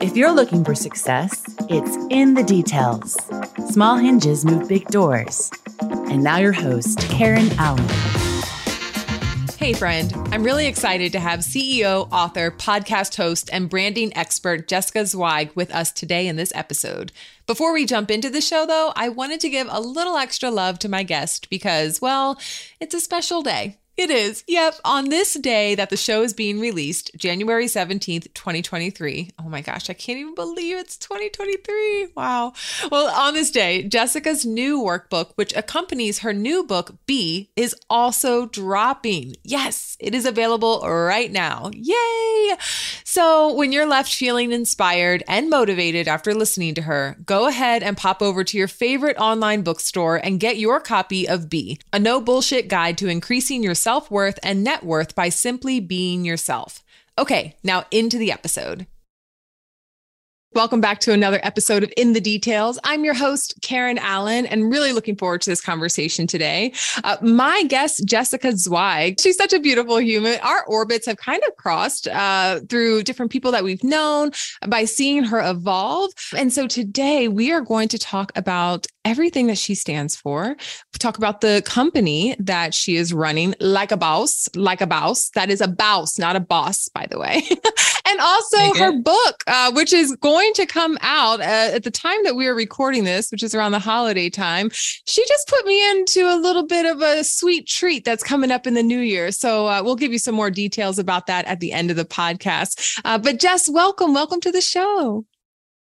If you're looking for success, it's in the details. Small hinges move big doors. And now, your host, Karen Allen. Hey, friend. I'm really excited to have CEO, author, podcast host, and branding expert Jessica Zweig with us today in this episode. Before we jump into the show, though, I wanted to give a little extra love to my guest because, well, it's a special day. It is. Yep. On this day that the show is being released, January 17th, 2023. Oh my gosh, I can't even believe it's 2023. Wow. Well, on this day, Jessica's new workbook, which accompanies her new book, Be, is also dropping. Yes, it is available right now. Yay. So when you're left feeling inspired and motivated after listening to her, go ahead and pop over to your favorite online bookstore and get your copy of Be, a no bullshit guide to increasing your self worth and net worth by simply being yourself. Okay, now into the episode. Welcome back to another episode of In the Details. I'm your host, Karen Allen, and really looking forward to this conversation today. Uh, my guest, Jessica Zweig, she's such a beautiful human. Our orbits have kind of crossed uh, through different people that we've known by seeing her evolve. And so today we are going to talk about everything that she stands for. We talk about the company that she is running, like a boss, like a boss. That is a boss, not a boss, by the way. and also her book, uh, which is going to come out uh, at the time that we are recording this, which is around the holiday time. She just put me into a little bit of a sweet treat that's coming up in the new year. So uh, we'll give you some more details about that at the end of the podcast. Uh, but Jess, welcome, welcome to the show.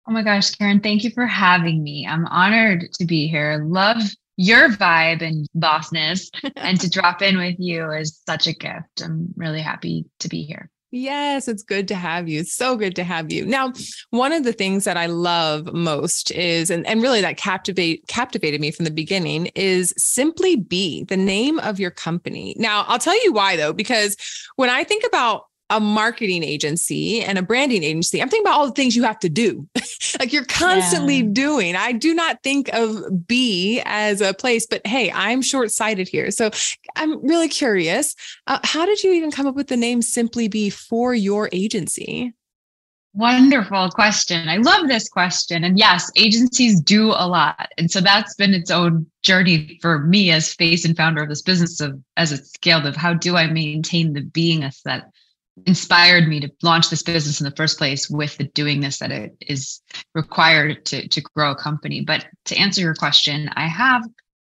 Oh my gosh, Karen, thank you for having me. I'm honored to be here. Love your vibe and bossness, and to drop in with you is such a gift. I'm really happy to be here. Yes, it's good to have you. so good to have you. Now, one of the things that I love most is, and, and really that captivate captivated me from the beginning is simply be the name of your company. Now, I'll tell you why though, because when I think about a marketing agency and a branding agency, I'm thinking about all the things you have to do. like you're constantly yeah. doing. I do not think of B as a place, but hey, I'm short sighted here. So I'm really curious. Uh, how did you even come up with the name Simply Be for your agency? Wonderful question. I love this question. And yes, agencies do a lot. And so that's been its own journey for me as face and founder of this business of as it's scaled of how do I maintain the beingness that inspired me to launch this business in the first place with the doingness that it is required to, to grow a company. But to answer your question, I have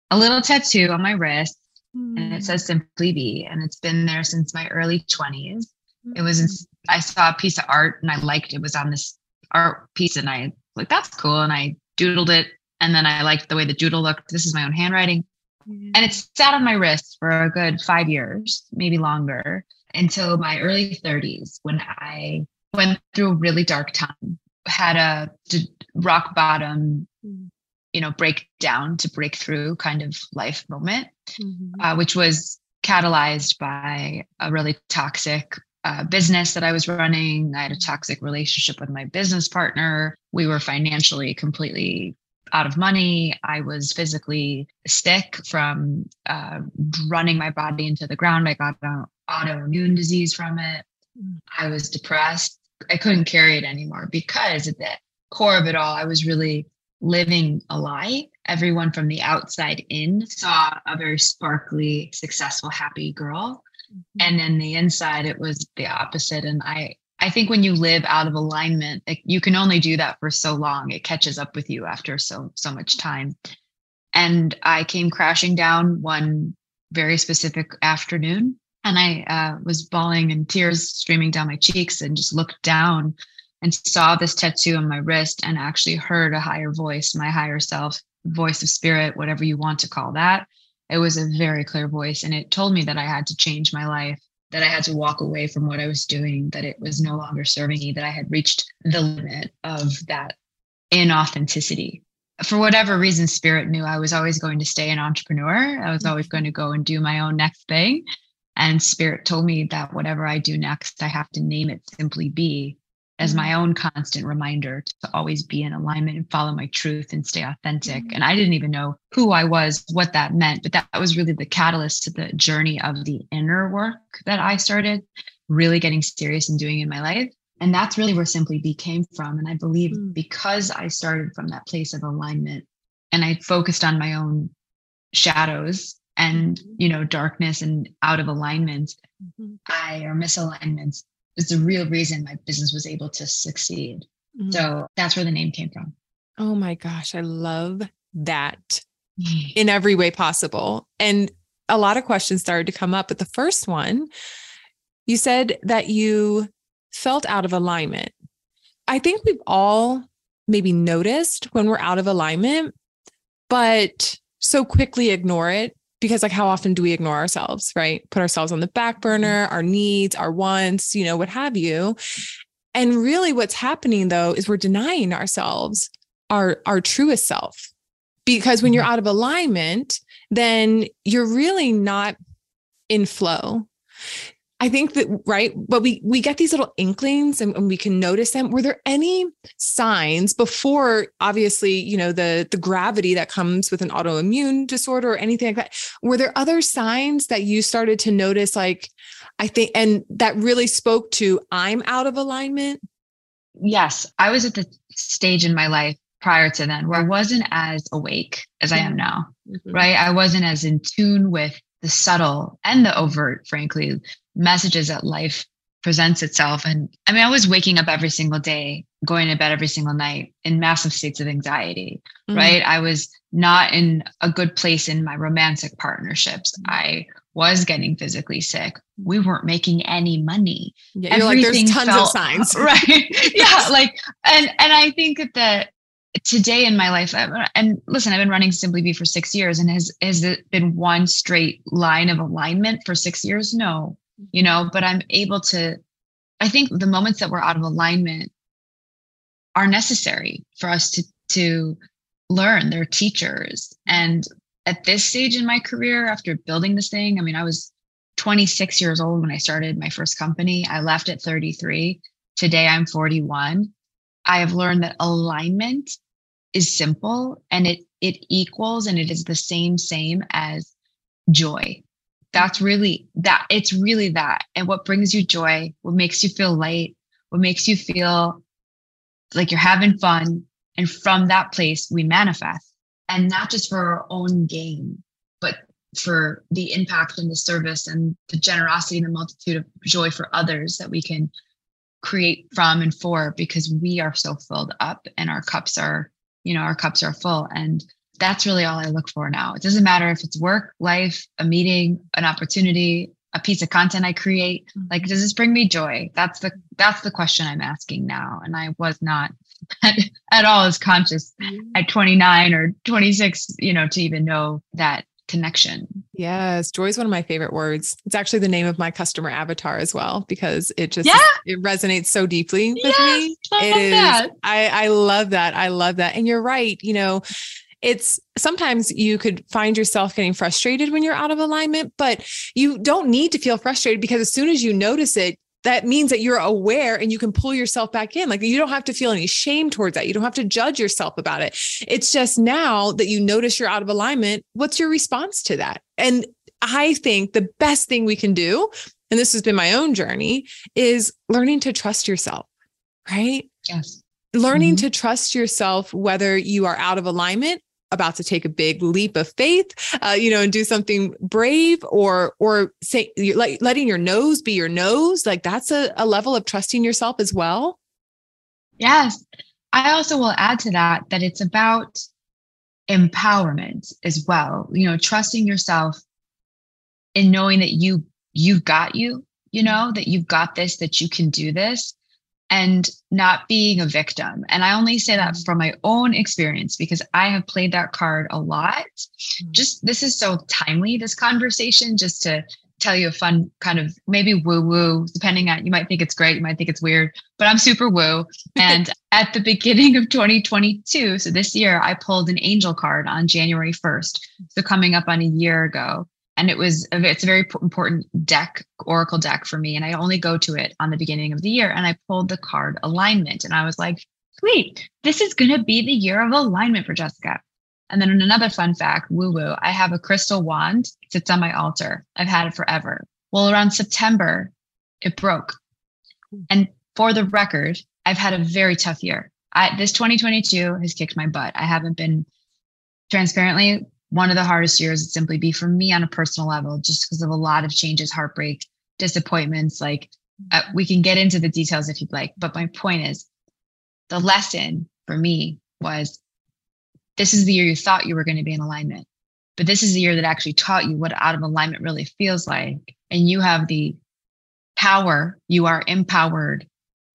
a little tattoo on my wrist mm. and it says hmm. simply be, and it's been there since my early 20s. Mm. It was, in, hmm. I saw a piece of art and I liked it was on this art piece and I like, that's cool. And I doodled it. And then I liked the way the doodle looked. This is my own handwriting. Mm. And it sat on my wrist for a good five years, maybe longer until my early 30s when I went through a really dark time, had a rock bottom, you know, breakdown to break through kind of life moment, mm-hmm. uh, which was catalyzed by a really toxic uh, business that I was running. I had a toxic relationship with my business partner. We were financially completely out of money. I was physically sick from uh, running my body into the ground. I got autoimmune disease from it. I was depressed. I couldn't carry it anymore because at the core of it all, I was really living a lie. Everyone from the outside in saw a very sparkly, successful, happy girl. Mm-hmm. And then the inside, it was the opposite. And I, I think when you live out of alignment, like you can only do that for so long. It catches up with you after so so much time. And I came crashing down one very specific afternoon, and I uh, was bawling and tears streaming down my cheeks, and just looked down and saw this tattoo on my wrist, and actually heard a higher voice, my higher self, voice of spirit, whatever you want to call that. It was a very clear voice, and it told me that I had to change my life that I had to walk away from what I was doing, that it was no longer serving me, that I had reached the limit of that inauthenticity. For whatever reason, Spirit knew I was always going to stay an entrepreneur. I was mm-hmm. always going to go and do my own next thing. And Spirit told me that whatever I do next, I have to name it simply be as my mm-hmm. own constant reminder to always be in alignment and follow my truth and stay authentic. Mm-hmm. And I didn't even know who I was, what that meant, but that was really the catalyst to the journey of the inner work that I started really getting serious and doing in my life. And that's really where Simply Be came from. And I believe mm. because I started from that place of alignment and I focused on my own shadows and you know darkness and out of alignment mm-hmm. i or misalignments is the real reason my business was able to succeed mm-hmm. so that's where the name came from oh my gosh i love that in every way possible and a lot of questions started to come up but the first one you said that you felt out of alignment i think we've all maybe noticed when we're out of alignment but so quickly ignore it because like how often do we ignore ourselves right? Put ourselves on the back burner our needs our wants you know what have you. And really what's happening though is we're denying ourselves our our truest self. Because when you're mm-hmm. out of alignment then you're really not in flow I think that right, but we we get these little inklings and, and, we can notice them. Were there any signs before, obviously, you know, the the gravity that comes with an autoimmune disorder or anything like that? Were there other signs that you started to notice, like I think, and that really spoke to I'm out of alignment? Yes, I was at the stage in my life prior to then where I wasn't as awake as I am now. Mm-hmm. Right, I wasn't as in tune with the subtle and the overt, frankly, messages that life presents itself. And I mean, I was waking up every single day, going to bed every single night in massive states of anxiety, mm-hmm. right? I was not in a good place in my romantic partnerships. Mm-hmm. I was getting physically sick. We weren't making any money. Yeah, you're like, there's tons felt, of signs. Right. yeah. Like, and, and I think that today in my life and listen i've been running simply be for six years and has has it been one straight line of alignment for six years no you know, but I'm able to, I think the moments that we're out of alignment are necessary for us to, to learn. They're teachers. And at this stage in my career, after building this thing, I mean, I was 26 years old when I started my first company. I left at 33. Today I'm 41. I have learned that alignment is simple and it it equals and it is the same same as joy that's really that it's really that. And what brings you joy what makes you feel light what makes you feel like you're having fun and from that place we manifest. And not just for our own gain but for the impact and the service and the generosity and the multitude of joy for others that we can create from and for because we are so filled up and our cups are you know our cups are full. And that's really all I look for now. It doesn't matter if it's work, life, a meeting, an opportunity, a piece of content I create. Mm-hmm. Like, does this bring me joy? That's the that's the question I'm asking now. And I was not at, at all as conscious mm-hmm. at 29 or 26, you know, to even know that connection. Yes, joy is one of my favorite words. It's actually the name of my customer avatar as well because it just yeah. it resonates so deeply with yes, me. I it is that. I I love that. I love that. And you're right, you know, it's sometimes you could find yourself getting frustrated when you're out of alignment, but you don't need to feel frustrated because as soon as you notice it, that means that you're aware and you can pull yourself back in. Like you don't have to feel any shame towards that. You don't have to judge yourself about it. It's just now that you notice you're out of alignment, what's your response to that? And I think the best thing we can do, and this has been my own journey, is learning to trust yourself, right? Yes. Learning mm-hmm. to trust yourself, whether you are out of alignment about to take a big leap of faith, uh, you know, and do something brave or, or say, like letting your nose be your nose, like that's a, a level of trusting yourself as well. Yes. I also will add to that, that it's about empowerment as well, you know, trusting yourself and knowing that you, you've got you, you know, that you've got this, that you can do this and not being a victim. And I only say that from my own experience because I have played that card a lot. Mm. Just this is so timely, this conversation, just to tell you a fun kind of maybe woo woo, depending on you might think it's great, you might think it's weird, but I'm super woo. And at the beginning of 2022, so this year, I pulled an angel card on January 1st. So coming up on a year ago and it was it's a very important deck oracle deck for me. And i only go to it on the beginning of the year. And i pulled the card alignment. And i was like sweet this is going to be the year of alignment for jessica. And then another fun fact woo woo i have a crystal wand. It sits on my altar. I've had it forever. Well around september it broke. And for the record, I've had a very tough year. I, this 2022 has kicked my butt. I haven't been transparently one of the hardest years would simply be for me on a personal level, just because of a lot of changes, heartbreak, disappointments. Like uh, we can get into the details if you'd like. But my point is the lesson for me was this is the year you thought you were going to be in alignment, but this is the year that actually taught you what out of alignment really feels like. And you have the power, you are empowered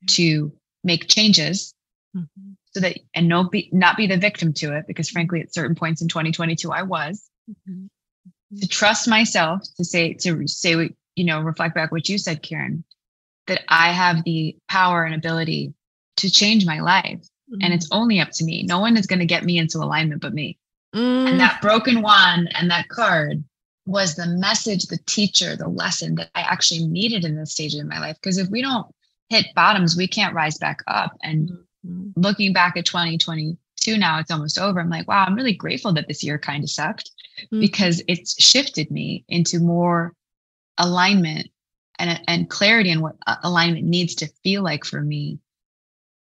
to make changes mm-hmm. So that and no be not be the victim to it because frankly at certain points in 2022 i was mm-hmm. to trust myself to say to say you know reflect back what you said karen that i have the power and ability to change my life mm-hmm. and it's mm-hmm. only up to me no one is going to get me into alignment but me mm. and that broken wand and that card was the message the teacher the lesson that i actually needed in this stage of my life because if we don't hit bottoms we can't rise back up and mm Mm-hmm. Looking back at 2022 now, it's almost over. I'm like, wow, I'm really grateful that this year kind of sucked mm-hmm. because it's shifted me into more alignment and, and clarity and what alignment needs to feel like for me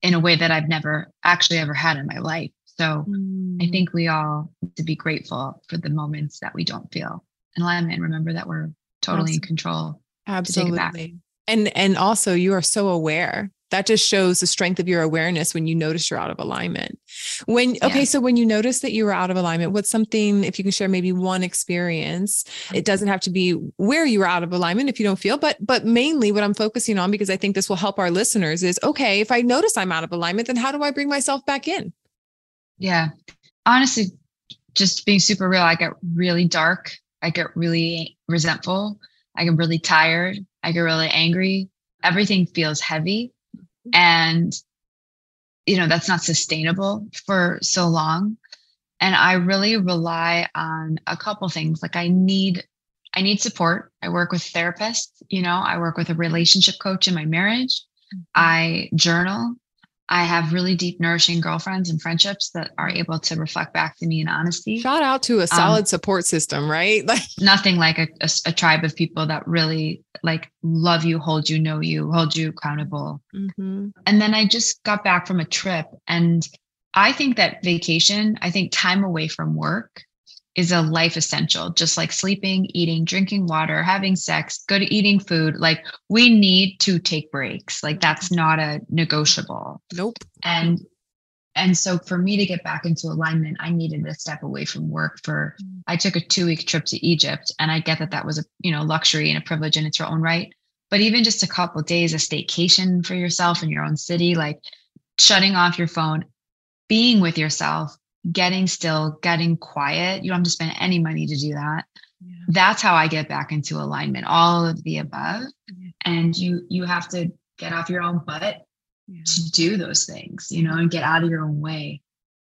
in a way that I've never actually ever had in my life. So mm. I think we all need to be grateful for the moments that we don't feel in alignment. Remember that we're totally in control. Absolutely. And and also you are so aware that just shows the strength of your awareness when you notice you're out of alignment. When yeah. okay so when you notice that you were out of alignment what's something if you can share maybe one experience it doesn't have to be where you were out of alignment if you don't feel but but mainly what i'm focusing on because i think this will help our listeners is okay if i notice i'm out of alignment then how do i bring myself back in? Yeah. Honestly just being super real i get really dark. I get really resentful. I get really tired. I get really angry. Everything feels heavy and you know that's not sustainable for so long. And i really rely on a couple things. Like i need i need support. I work with therapists you know i work with a relationship coach in my marriage. Mm-hmm. i journal I have really deep, nourishing girlfriends and friendships that are able to reflect back to me in honesty. Shout out to a um, solid um, support system, right? Like nothing like a, a, a, tribe of people that really like love you, hold you, know you, hold you accountable. Mm-hmm. And then I just got back from a trip, and I think that vacation, I think time away from work is a life essential, just like sleeping, eating, drinking water, having sex, good eating food. Like we need to take breaks. Like that's mm-hmm. not a negotiable. Nope. And and so for me to get back into alignment, I needed to step away from work for mm. I took a 2-week trip to Egypt and I get that that was a, you know, luxury and a privilege in its own right. But even just a couple days of staycation for yourself in your own city, like shutting off your phone, being with yourself, getting still, getting quiet. You don't have to spend any money to do that. Yeah. That's how I get back into alignment, all of the above. Yeah. And you you have to get off your own butt yeah. to do those things, you know, and get out of your own way.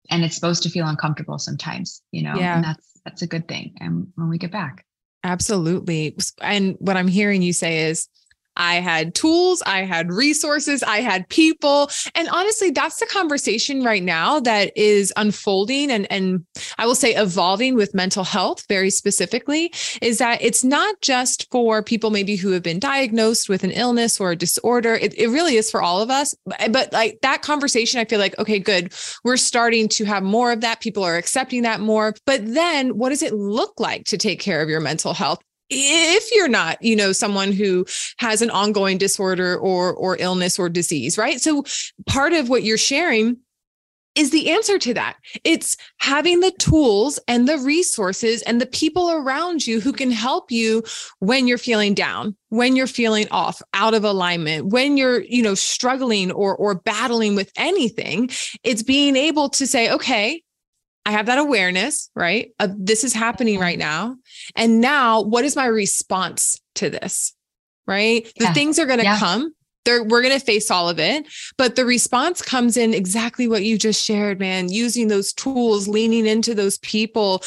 And it's supposed to feel uncomfortable sometimes, you know, and that's that's a good thing. And when we get back. Absolutely. And what I'm hearing you say is I had tools, I had resources, I had people. And honestly, that's the conversation right now that is unfolding and, and I will say evolving with mental health very specifically is that it's not just for people maybe who have been diagnosed with an illness or a disorder. It, it really is for all of us. But, but like that conversation, I feel like, okay, good. We're starting to have more of that. People are accepting that more. But then what does it look like to take care of your mental health? If you're not you know someone who has an ongoing disorder or or illness or disease right so part of what you're sharing is the answer to that. It's having the tools and the resources and the people around you who can help you when you're feeling down, when you're feeling off, out of alignment, when you're, you know, struggling or or battling with anything. It's being able to say, okay, I have that awareness, right? Of this is happening right now. And now what is my response to this? Right? Yeah. The things are going to yeah. come. They're, we're going to face all of it, but the response comes in exactly what you just shared, man. Using those tools, leaning into those people,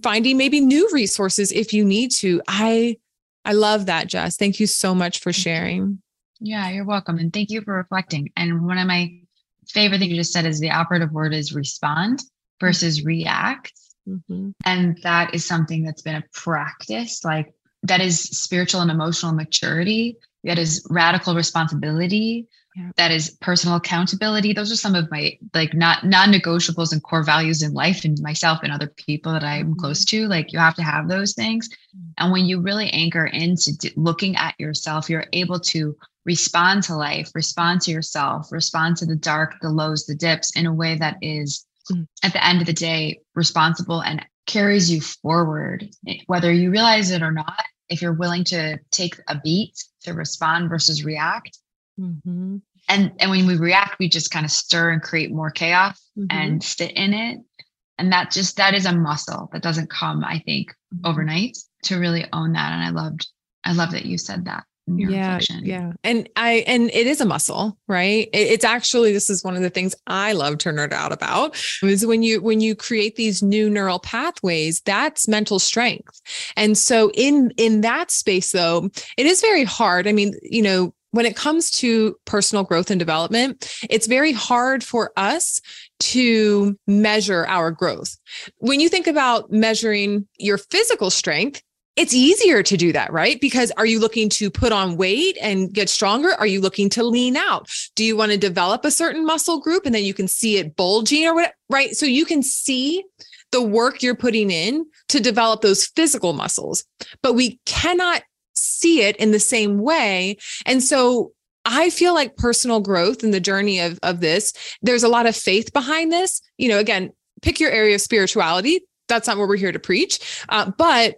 finding maybe new resources if you need to. I, I love that, Jess. Thank you so much for sharing. Yeah, you're welcome, and thank you for reflecting. And one of my favorite things you just said is the operative word is respond versus react. Mm-hmm. And that is something that's been a practice, like that is spiritual and emotional maturity, that is radical responsibility yeah. that is personal accountability those are some of my like not non-negotiables and core values in life and myself and other people that i'm mm-hmm. close to like you have to have those things mm-hmm. and when you really anchor into d- looking at yourself you're able to respond to life respond to yourself respond to the dark the lows the dips in a way that is. At the end of the day responsible and carries you forward whether you realize it or not if you're willing to take a beat to respond versus react Mm-hmm. And and when we react, we just kind of stir and create more chaos mm-hmm. and sit in it. And that just that is a muscle that doesn't come, I think, mm-hmm. overnight to really own that. And I loved, I love that you said that. Yeah reflection. yeah and i and it is a muscle right it, it's actually this is one of the things i love to nerd out about is when you when you create these new neural pathways that's mental strength and so in in that space though it is very hard i mean you know when it comes to personal growth and development, it's very hard for us to measure our growth. When you think about measuring your physical strength, it's easier to do that, right? Because are you looking to put on weight and get stronger? Are you looking to lean out? Do you want to develop a certain muscle group and then you can see it bulging or what, right? So you can see the work you're putting in to develop those physical muscles, but we cannot see it in the same way. And so I feel like personal growth and the journey of, of this, there's a lot of faith behind this. You know, again, pick your area of spirituality. That's not what we're here to preach. Uh, but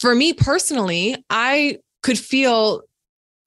for me personally, I could feel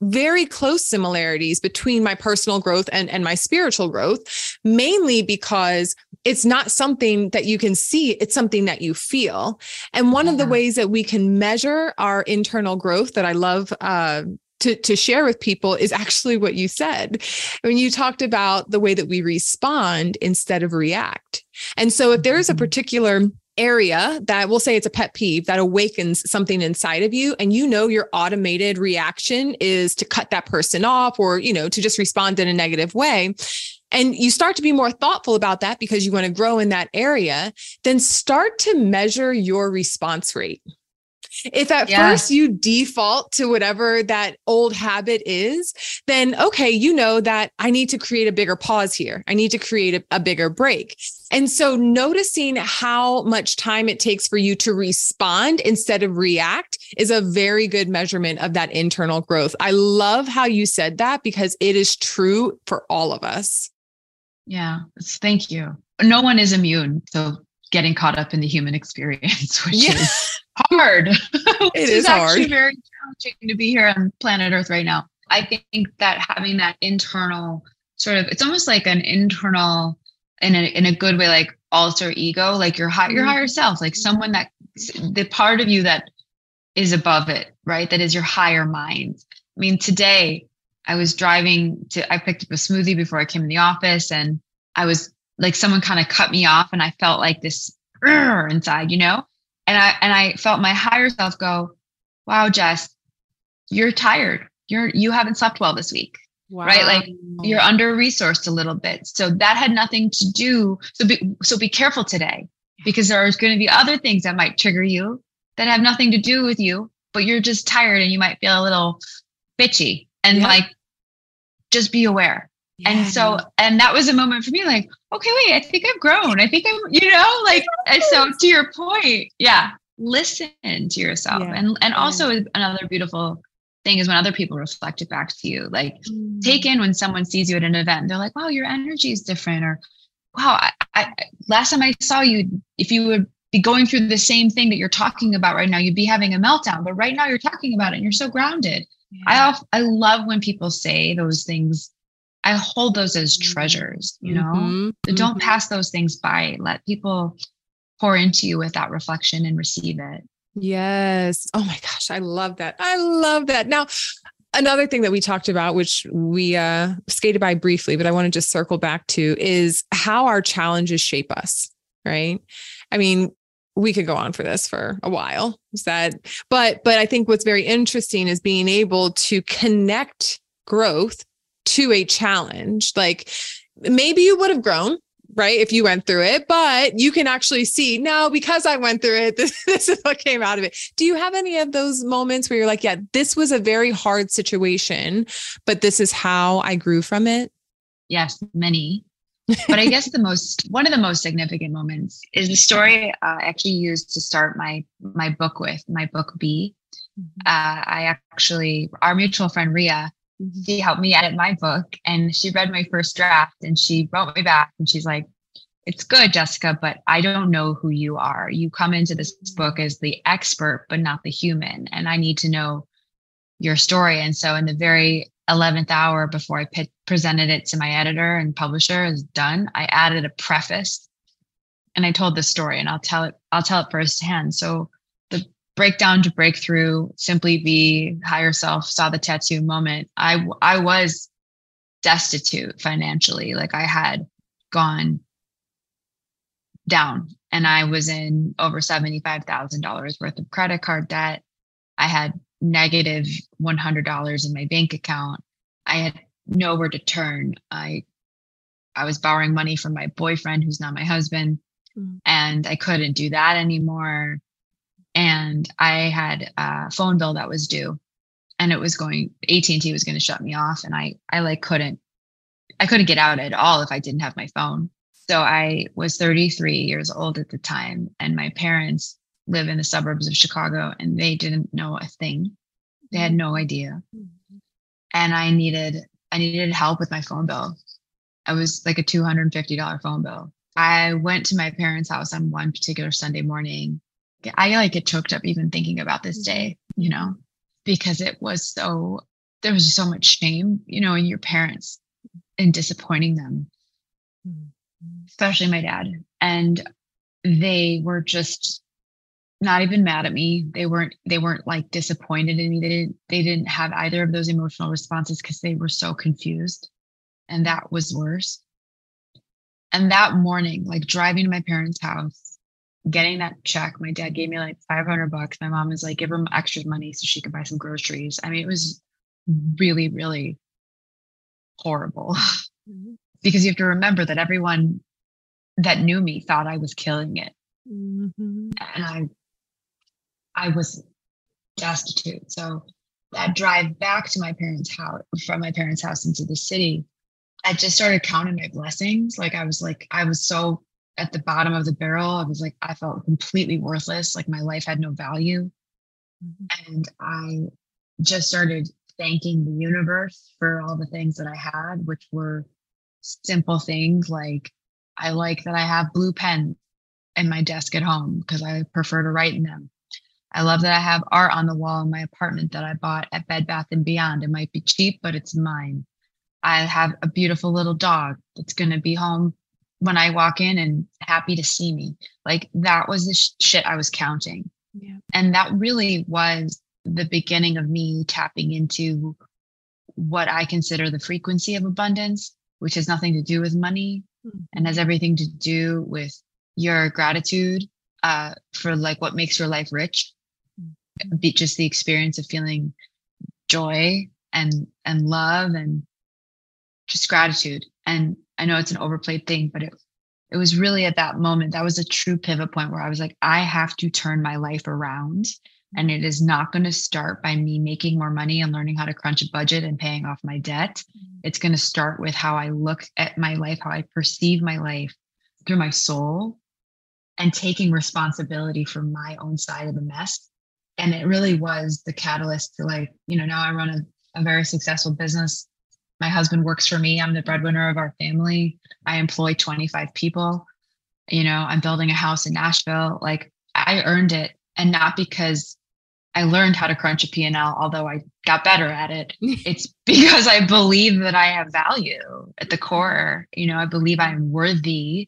very close similarities between my personal growth and, and my spiritual growth, mainly because it's not something that you can see, it's something that you feel. And one yeah. of the ways that we can measure our internal growth that I love uh, to, to share with people is actually what you said when you talked about the way that we respond instead of react. And so if there is a mm-hmm. particular area that we'll say it's a pet peeve that awakens something inside of you and you know your automated reaction is to cut that person off or you know to just respond in a negative way and you start to be more thoughtful about that because you want to grow in that area then start to measure your response rate if at yeah. first you default to whatever that old habit is, then okay, you know that I need to create a bigger pause here. I need to create a, a bigger break. And so noticing how much time it takes for you to respond instead of react is a very good measurement of that internal growth. I love how you said that because it is true for all of us. Yeah, thank you. No one is immune to getting caught up in the human experience, which yeah. is hard. it is, hard. actually very challenging to be here on planet Earth right now. I think that having that internal sort of, it's almost like an internal, in a in a good way, like alter ego, like your high, your mm-hmm. higher self, like someone that the part of you that is above it, right? That is your higher mind. I mean, today I was driving to, I picked up a smoothie before I came in the office and I was like someone kind of cut me off and I felt like this inside, you know? and I and I felt my higher self go, "Wow, Jess, you're tired. You're you haven't slept well this week." Wow. Right? Like you're under resourced a little bit. So that had nothing to do. So be so be careful today because there's going to be other things that might trigger you that have nothing to do with you, but you're just tired and you might feel a little bitchy. And yeah. like just be aware. Yeah. And so, and that was a moment for me like, okay, wait, I think I've grown. I think I'm, you know, like, and so to your point, yeah, listen to yourself. Yeah. And, and also another beautiful thing is when other people reflect it back to you, like mm. take in when someone sees you at an event, they're like, wow, your energy is different. Or, wow, I, I, last time I saw you, if you would be going through the same thing that you're talking about right now, you'd be having a meltdown, but right now you're talking about it and you're so grounded. Yeah. I, I love when people say those things I hold those as mm-hmm. treasures, you know? Mm-hmm. Don't mm-hmm. pass those things by. Let people pour into you with that reflection and receive it. Yes. Oh my gosh, I love that. I love that. Now, another thing that we talked about which we uh skated by briefly, but I want to just circle back to is how our challenges shape us, right? I mean, we could go on for this for a while. Is that but but I think what's very interesting is being able to connect growth to a challenge. Like maybe you would have grown right? If you went through it, but you can actually see now because I went through it, this, this is what came out of it. Do you have any of those moments where you're like, yeah, this was a very hard situation, but this is how I grew from it? Yes, many. but I guess the most one of the most significant moments is the story uh, I actually used to start my my book with my book Be. Mm-hmm. Uh, I actually our mutual friend Ria. She helped me edit my book and she read my first draft and she wrote me back and she's like, it's good, Jessica, but I don't know who you are. You come into this book as the expert, but not the human. And I need to know your story. And so, in the very 11th hour before I p- presented it to my editor and publisher is done, I added a preface and I told the story and I'll tell it, I'll tell it firsthand. So, breakdown to breakthrough, simply be higher self, saw the tattoo moment. I I was destitute financially. Like I had gone down and I was in over $75,000 worth of credit card debt. I had negative $100 in my bank account. I had nowhere to turn. I I was borrowing money from my boyfriend who's not my husband mm. and I couldn't do that anymore and I had a phone bill that was due and it was going AT&T was going to shut me off and I I like couldn't I couldn't get out at all if I didn't have my phone. So I was 33 years old at the time and my parents live in the suburbs of Chicago and they didn't know a thing. They had no idea. And I needed I needed help with my phone bill. I was like a $250 phone bill. I went to my parents' house on one particular Sunday morning I like get choked up even thinking about this mm-hmm. day, you know, because it was so, there was so much shame, you know, in your parents and disappointing them, mm-hmm. especially my dad. And they were just not even mad at me. They weren't, they weren't like disappointed in me. They didn't, they didn't have either of those emotional responses because they were so confused. And that was worse. And that morning, like driving to my parents' house, getting that check, my dad gave me like 500 bucks. My mom was like, give her extra money so she could buy some groceries. I mean, it was really, really horrible mm-hmm. because you have to remember that everyone that knew me thought I was killing it. Mm-hmm. And I, I was destitute. So that drive back to my parents' house, from my parents' house into the city, I just started counting my blessings. Like I was like, I was so at the bottom of the barrel. I was like, I felt completely worthless. Like my life had no value. Mm-hmm. And I just started thanking the universe for all the things that I had, which were simple things like I like that I have blue pens in my desk at home because I prefer to write in them. I love that I have art on the wall in my apartment that I bought at Bed Bath and Beyond. It might be cheap, but it's mine. I have a beautiful little dog that's going to be home when I walk in and happy to see me. Like that was the sh- shit I was counting. Yeah. And that really was the beginning of me tapping into what I consider the frequency of abundance, which has nothing to do with money mm-hmm. and has everything to do with your gratitude uh, for like what makes your life rich. Mm-hmm. Be just the experience of feeling joy and and love and just gratitude. And I know it's an overplayed thing, but it it was really at that moment that was a true pivot point where I was like, I have to turn my life around. And it is not going to start by me making more money and learning how to crunch a budget and paying off my debt. Mm-hmm. It's going to start with how I look at my life, how I perceive my life through my soul and taking responsibility for my own side of the mess. And it really was the catalyst to like, you know, now I run a, a very successful business my husband works for me. I'm the breadwinner of our family. I employ 25 people. You know, I'm building a house in Nashville. Like I earned it and not because I learned how to crunch a P&L, although I got better at it. it's because I believe that I have value at the core. You know, I believe I'm worthy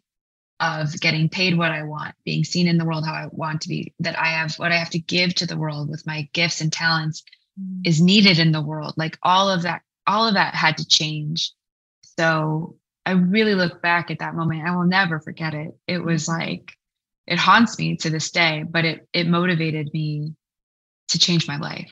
of getting paid what I want, being seen in the world how I want to be, that I have what I have to give to the world with my gifts and talents mm. is needed in the world. Like all of that all of that had to change. So I really look back at that moment. I will never forget it. It was like it haunts me to this day, but it it motivated me to change my life.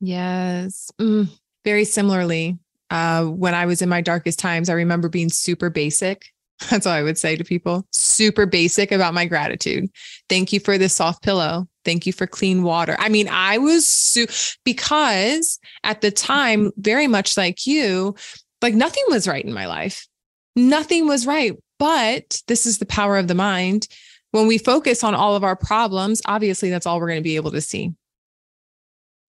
Yes. Mm, very similarly, uh, when I was in my darkest times, I remember being super basic That's all I would say to people. Super basic about my gratitude. Thank you for this soft pillow. Thank you for clean water. I mean, I was su- because at the time, very much like you, like nothing was right in my life. Nothing was right. But this is the power of the mind. When we focus on all of our problems, obviously that's all we're going to be able to see.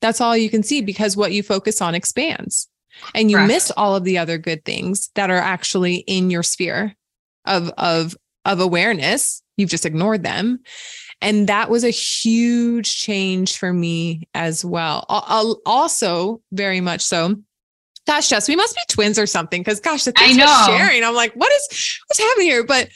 That's all you can see because what you focus on expands and you Correct. miss all of the other good things that are actually in your sphere of of of awareness you've just ignored them and that was a huge change for me as well also very much so gosh jess we must be twins or something because gosh the things I know. sharing i'm like what is what's happening here but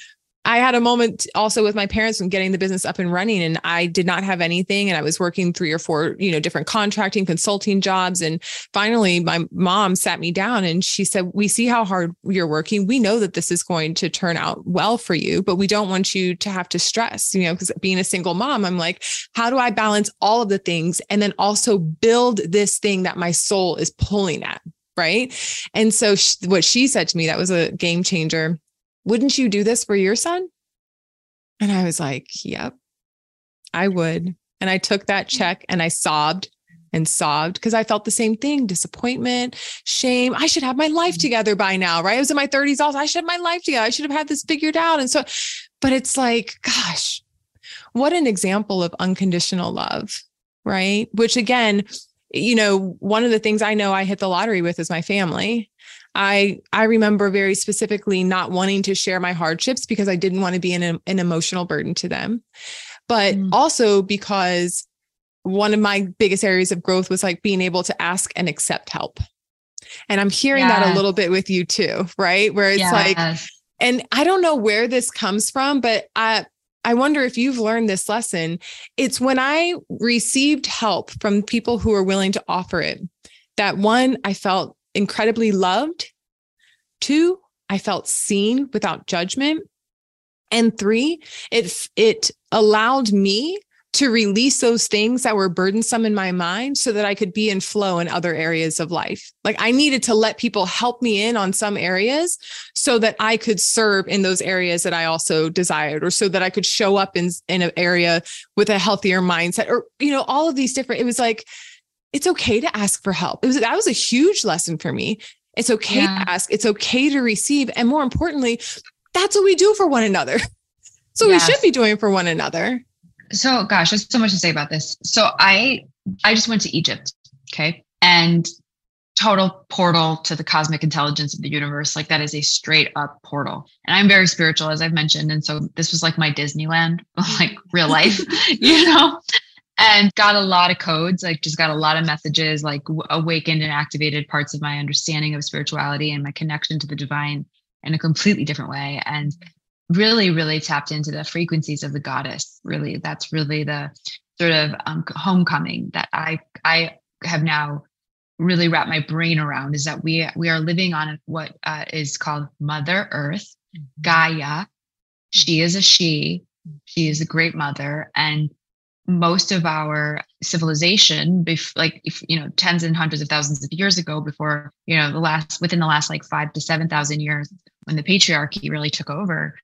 I had a moment also with my parents when getting the business up and running and I did not have anything and I was working three or four, you know, different contracting consulting jobs and finally my mom sat me down and she said, "We see how hard you're working. We know that this is going to turn out well for you, but we don't want you to have to stress, you know, because being a single mom, I'm like, how do I balance all of the things and then also build this thing that my soul is pulling at?" Right. And so what she said to me, that was a game changer wouldn't you do this for your son? And I was like, yep, I would. And I took that mm. check and I sobbed and sobbed because I felt the same thing disappointment, shame. I should have my life mm. together by now, right? I was in my 30s also. I should have my life together. I should have had this figured out. And so, but it's like, gosh, what an example of unconditional love, right? Which again, you know, one of the things I know I hit the lottery with is my family. I I remember very specifically not wanting to share my hardships because I didn't want to be an, an emotional burden to them. But mm. also because one of my biggest areas of growth was like being able to ask and accept help. And I'm hearing yes. that a little bit with you too, right? Where it's yes. like and I don't know where this comes from, but I I wonder if you've learned this lesson. It's when I received help from people who are willing to offer it that one, I felt incredibly loved. Two, I felt seen without judgment. And three, it, it allowed me to release those things that were burdensome in my mind so that I could be in flow in other areas of life. Like I needed to let people help me in on some areas so that I could serve in those areas that I also desired or so that I could show up in in an area with a healthier mindset or you know all of these different it was like it's okay to ask for help. It was that was a huge lesson for me. It's okay yeah. to ask, it's okay to receive. And more importantly, that's what we do for one another. So yes. we should be doing for one another. So gosh, there's so much to say about this. So I I just went to Egypt. Okay. And total portal to the cosmic intelligence of the universe. Like that is a straight up portal. And I'm very spiritual, as I've mentioned. And so this was like my Disneyland, like real life, you know? And got a lot of codes like just got a lot of messages like awakened and activated parts of my understanding of spirituality and my connection to the divine in a completely different way and really really tapped into the frequencies of the goddess really. That's really the sort of um, homecoming that i i have now really wrapped my brain around is that we we are living on what uh, is called mother earth mm-hmm. gaia. She is a she. She is a great mother and most of our civilization bef- like if you know tens and hundreds of thousands of years ago before you know the last within the last like five to seven thousand years when the patriarchy really took over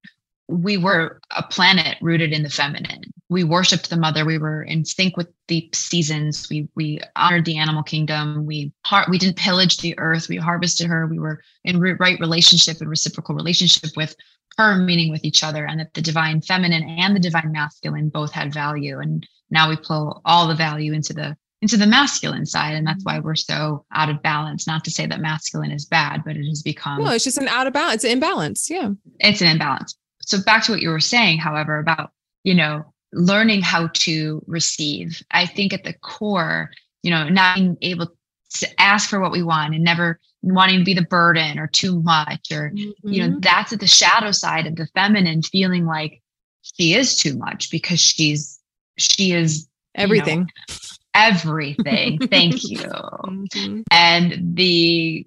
we were a planet rooted in the feminine. We worshiped the mother. We were in sync with the seasons. We we honored the animal kingdom. We har- we didn't pillage the earth. We harvested her. We were in re- right relationship and reciprocal relationship with her meaning with each other and that the divine feminine and the divine masculine both had value. And now we pull all the value into the into the masculine side and that's why mm-hmm. we're so out of balance. Not to say that masculine is bad but it has become well it's just an out of balance it's an imbalance. Yeah. It's an imbalance so back to what you were saying however about you know learning how to receive i think at the core you know not being able to ask for what we want and never wanting to be the burden or too much or mm-hmm. you know mm-hmm. that's at the shadow side of the feminine feeling like she is too much because she's she is everything you know, everything thank you mm-hmm. and the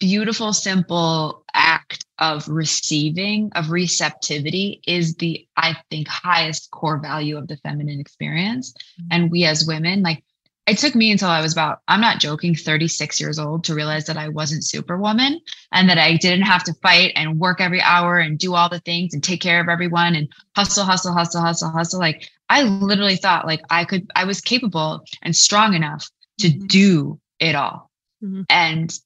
beautiful simple act of receiving of receptivity is the i think highest core value of the feminine experience mm-hmm. and we as women like it took me until I was about, I'm not joking, 36 years old to realize that I wasn't superwoman and that I didn't have to fight and work every hour and do all the things and take care of everyone and hustle, hustle, hustle, hustle, hustle. Like I literally thought like I could, I was capable and strong enough to mm-hmm. do it all. Mm-hmm. And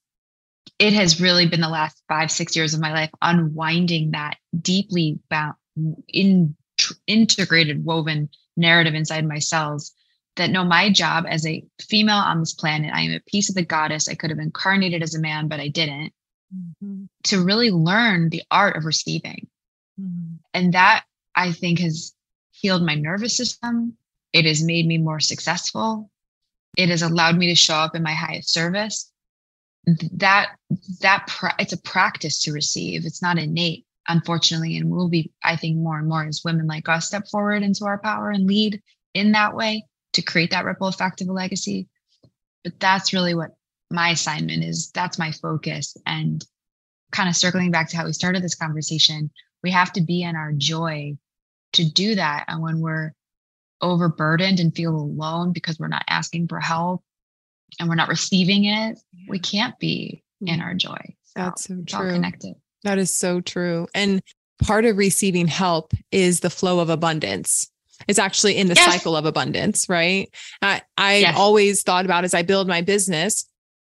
it has really been the last five, six years of my life unwinding that deeply bound, in, integrated, woven narrative inside my cells that no, my job as a female on this planet, I am a piece of the goddess. I could have incarnated as a man, but I didn't. Mm-hmm. To really learn the art of receiving. Mm-hmm. And that I think has healed my nervous system. It has made me more successful. It has allowed me to show up in my highest service. That that pra- it's a practice to receive. It's not innate, unfortunately, and we'll be, I think, more and more as women like us step forward into our power and lead in that way to create that ripple effect of a legacy. But that's really what my assignment is. That's my focus. And kind of circling back to how we started this conversation, we have to be in our joy to do that. And when we're overburdened and feel alone because we're not asking for help and we're not receiving it, we can't be hmm. in our joy. So That's so true. connected. That is so true. And part of receiving help is the flow of abundance. It's actually in the yes. cycle of abundance, right? I, I yes. always thought about as I build my business,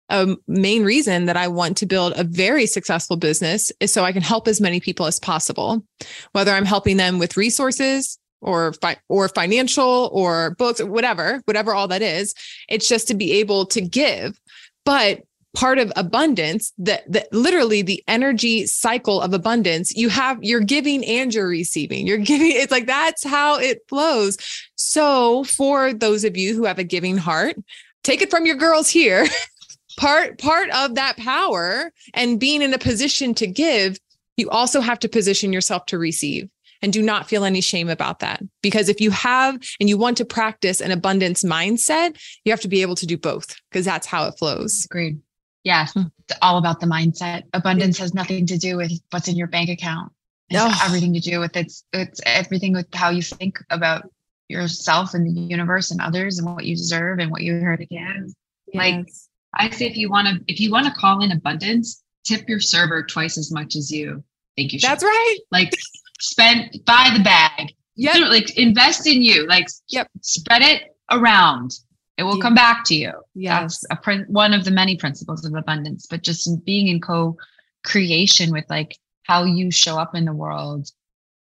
a main reason that I want to build a very successful business is so I can help as many people as possible, whether I'm helping them with resources or fi- or financial or books, whatever, whatever all that is. It's just to be able to give. But part of abundance that, that literally the energy cycle of abundance you have you're giving and you're receiving you're giving it's like that's how it flows so for those of you who have a giving heart take it from your girls here part part of that power and being in a position to give you also have to position yourself to receive and do not feel any shame about that because if you have and you want to practice an abundance mindset you have to be able to do both because that's how it flows agreed Yes, hmm. it's all about the mindset. Abundance has nothing to do with what's in your bank account. It's oh. everything to do with it's it's everything with how you think about yourself and the universe and others and what you deserve and what you heard again. Yes. Like I say if you want to if you want to call in abundance, tip your server twice as much as you think you should. That's right. Like spend buy the bag. Yeah. Like invest in you. Like yep. spread it around it will yeah. come back to you. Yes. That's a one of the many principles of abundance, but just being in co-creation with like how you show up in the world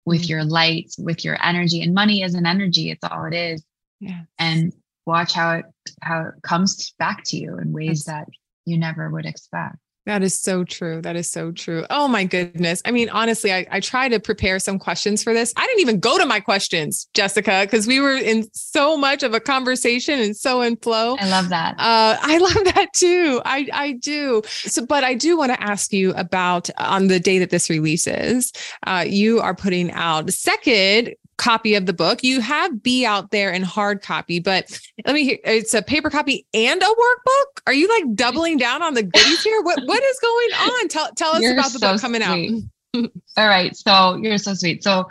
with mm-hmm. your light, with your energy. And money is an energy, it's all it is. Yeah. And watch how it how it comes back to you in ways that you never would expect. That is so true. That is so true. Oh my goodness. I mean, honestly, I, I try to prepare some questions for this. I didn't even go to my questions, Jessica, because we were in so much of a conversation and so in flow. I love that. Uh, I love that too. I, I do. So, but I do want to ask you about on the day that this releases, uh, you are putting out the second copy of the book. You have Be out there in hard copy, but let me hear it's a paper copy and a workbook. Are you like doubling down on the goodies here? What what is going on? Tell tell us you're about the so book coming sweet. out. All right. So you're so sweet. So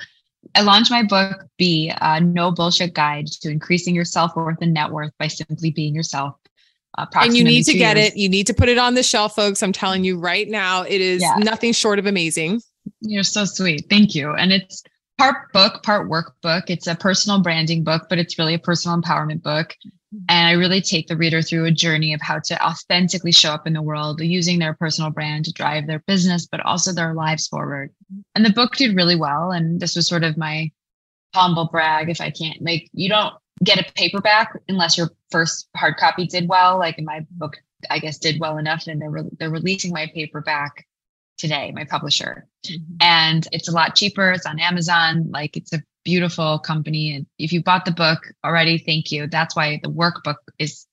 I launched my book, Be, uh, No Bullshit Guide to Increasing Your Self Worth and Net Worth by Simply Being Yourself. and you need to get years. it. You need to put it on the shelf, folks. I'm telling you right now, it is yeah. nothing short of amazing. You're so sweet. Thank you. And it's part book, part workbook. It's a personal branding book, but it's really a personal empowerment book. Mm-hmm. And I really take the reader through a journey of how to authentically show up in the world using their personal brand to drive their business, but also their lives forward. Mm-hmm. And the book did really well. And this was sort of my humble brag if I can't make you don't get a paperback unless your first hard copy did well. Like in my book, I guess did well enough, and they're re- they're releasing my paperback today, my publisher. Mm-hmm. And it's a lot cheaper. It's on Amazon. Like it's a beautiful company. And if you bought the book already, thank you. That's why the workbook is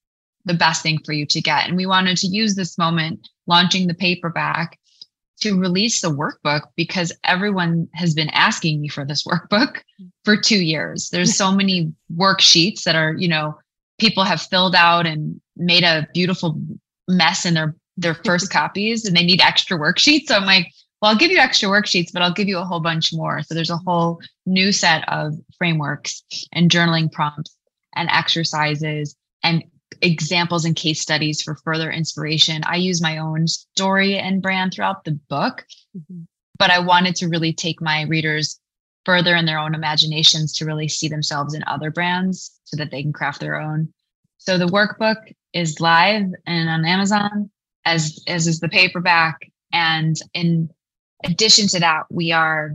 the best thing for you to get. And we wanted to use this moment launching the paperback to release the workbook because everyone has been asking me for this workbook for two years. There's so many worksheets that are, you know, people have filled out and made a beautiful mess in their their first copies and they need extra worksheets. So I'm like, well, I'll give you extra worksheets, but I'll give you a whole bunch more. So there's a whole new set of frameworks and journaling prompts and exercises and examples and case studies for further inspiration. I use my own story and brand throughout the book, mm-hmm. but I wanted to really take my readers further in their own imaginations to really see themselves in other brands so that they can craft their own. So the workbook is live and on Amazon as as is the paperback and in addition to that we are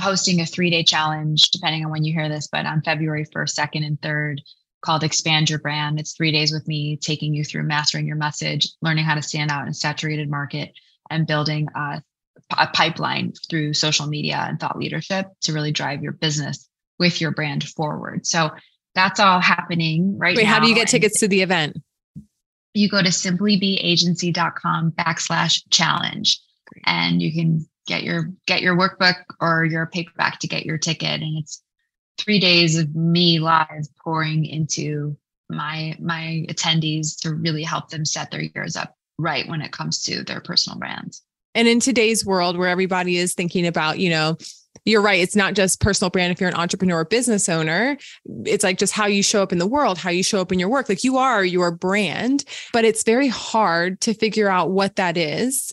hosting a 3-day challenge depending on when you hear this but on February 1st, 2nd and 3rd called Expand Your Brand. It's 3 days with me taking you through mastering your message, learning how to stand out in a saturated market and building a a pipeline through social media and thought leadership to really drive your business with your brand forward. So that's all happening right Wait, now. how do you get tickets to the event? You go to simplybeagency.com backslash challenge and you can get your get your workbook or your paperback to get your ticket. And it's three days of me live pouring into my my attendees to really help them set their years up right when it comes to their personal brands. And in today's world where everybody is thinking about, you know, you're right. It's not just personal brand. If you're an entrepreneur or business owner, it's like just how you show up in the world, how you show up in your work. Like you are your brand, but it's very hard to figure out what that is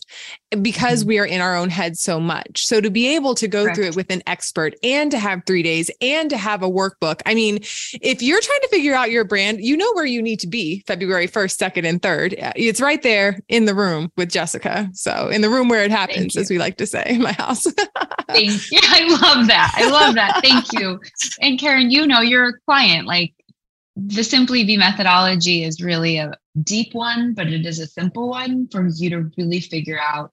because mm-hmm. we are in our own head so much. So to be able to go Correct. through it with an expert and to have three days and to have a workbook. I mean, if you're trying to figure out your brand, you know where you need to be February 1st, 2nd, and 3rd. It's right there in the room with Jessica. So in the room where it happens, as we like to say in my house. Thank you. I love that. I love that. Thank you. And Karen, you know, you're a client. Like the Simply Be methodology is really a deep one, but it is a simple one for you to really figure out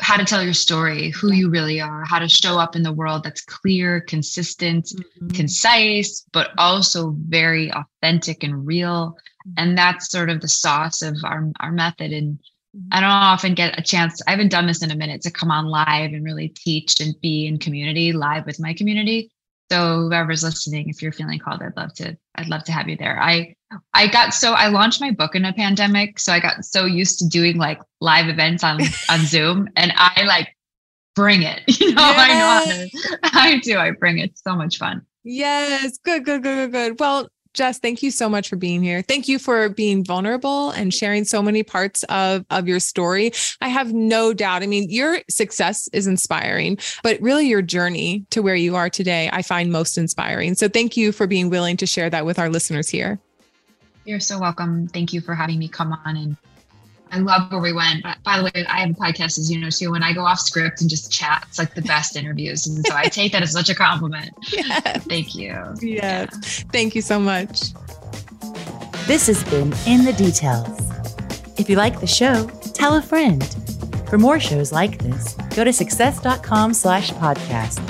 how to tell your story, who you really are, how to show up in the world that's clear, consistent, mm-hmm. concise, but also very authentic and real. Mm-hmm. And that's sort of the sauce of our, our method. And mm-hmm. I don't often get a chance, I haven't done this in a minute to come on live and really teach and be in community live with my community. So whoever's listening, if you're feeling called, I'd love to, I'd love to have you there. I I got so I launched my book in a pandemic. So I got so used to doing like live events on on Zoom and I like bring it. You know, yes. I know to, I do. I bring it. so much fun. Yes. Good, good, good, good, good. Well, Jess, thank you so much for being here. Thank you for being vulnerable and sharing so many parts of, of your story. I have no doubt. I mean, your success is inspiring, but really your journey to where you are today, I find most inspiring. So thank you for being willing to share that with our listeners here. You're so welcome. Thank you for having me come on and I love where we went. But by the way, I have a podcast, as you know, too. When I go off script and just chat, it's like the best interviews. And so I take that as such a compliment. Yes. Thank you. Yes. Yeah. Thank you so much. This has been In the Details. If you like the show, tell a friend. For more shows like this, go to success.com slash podcast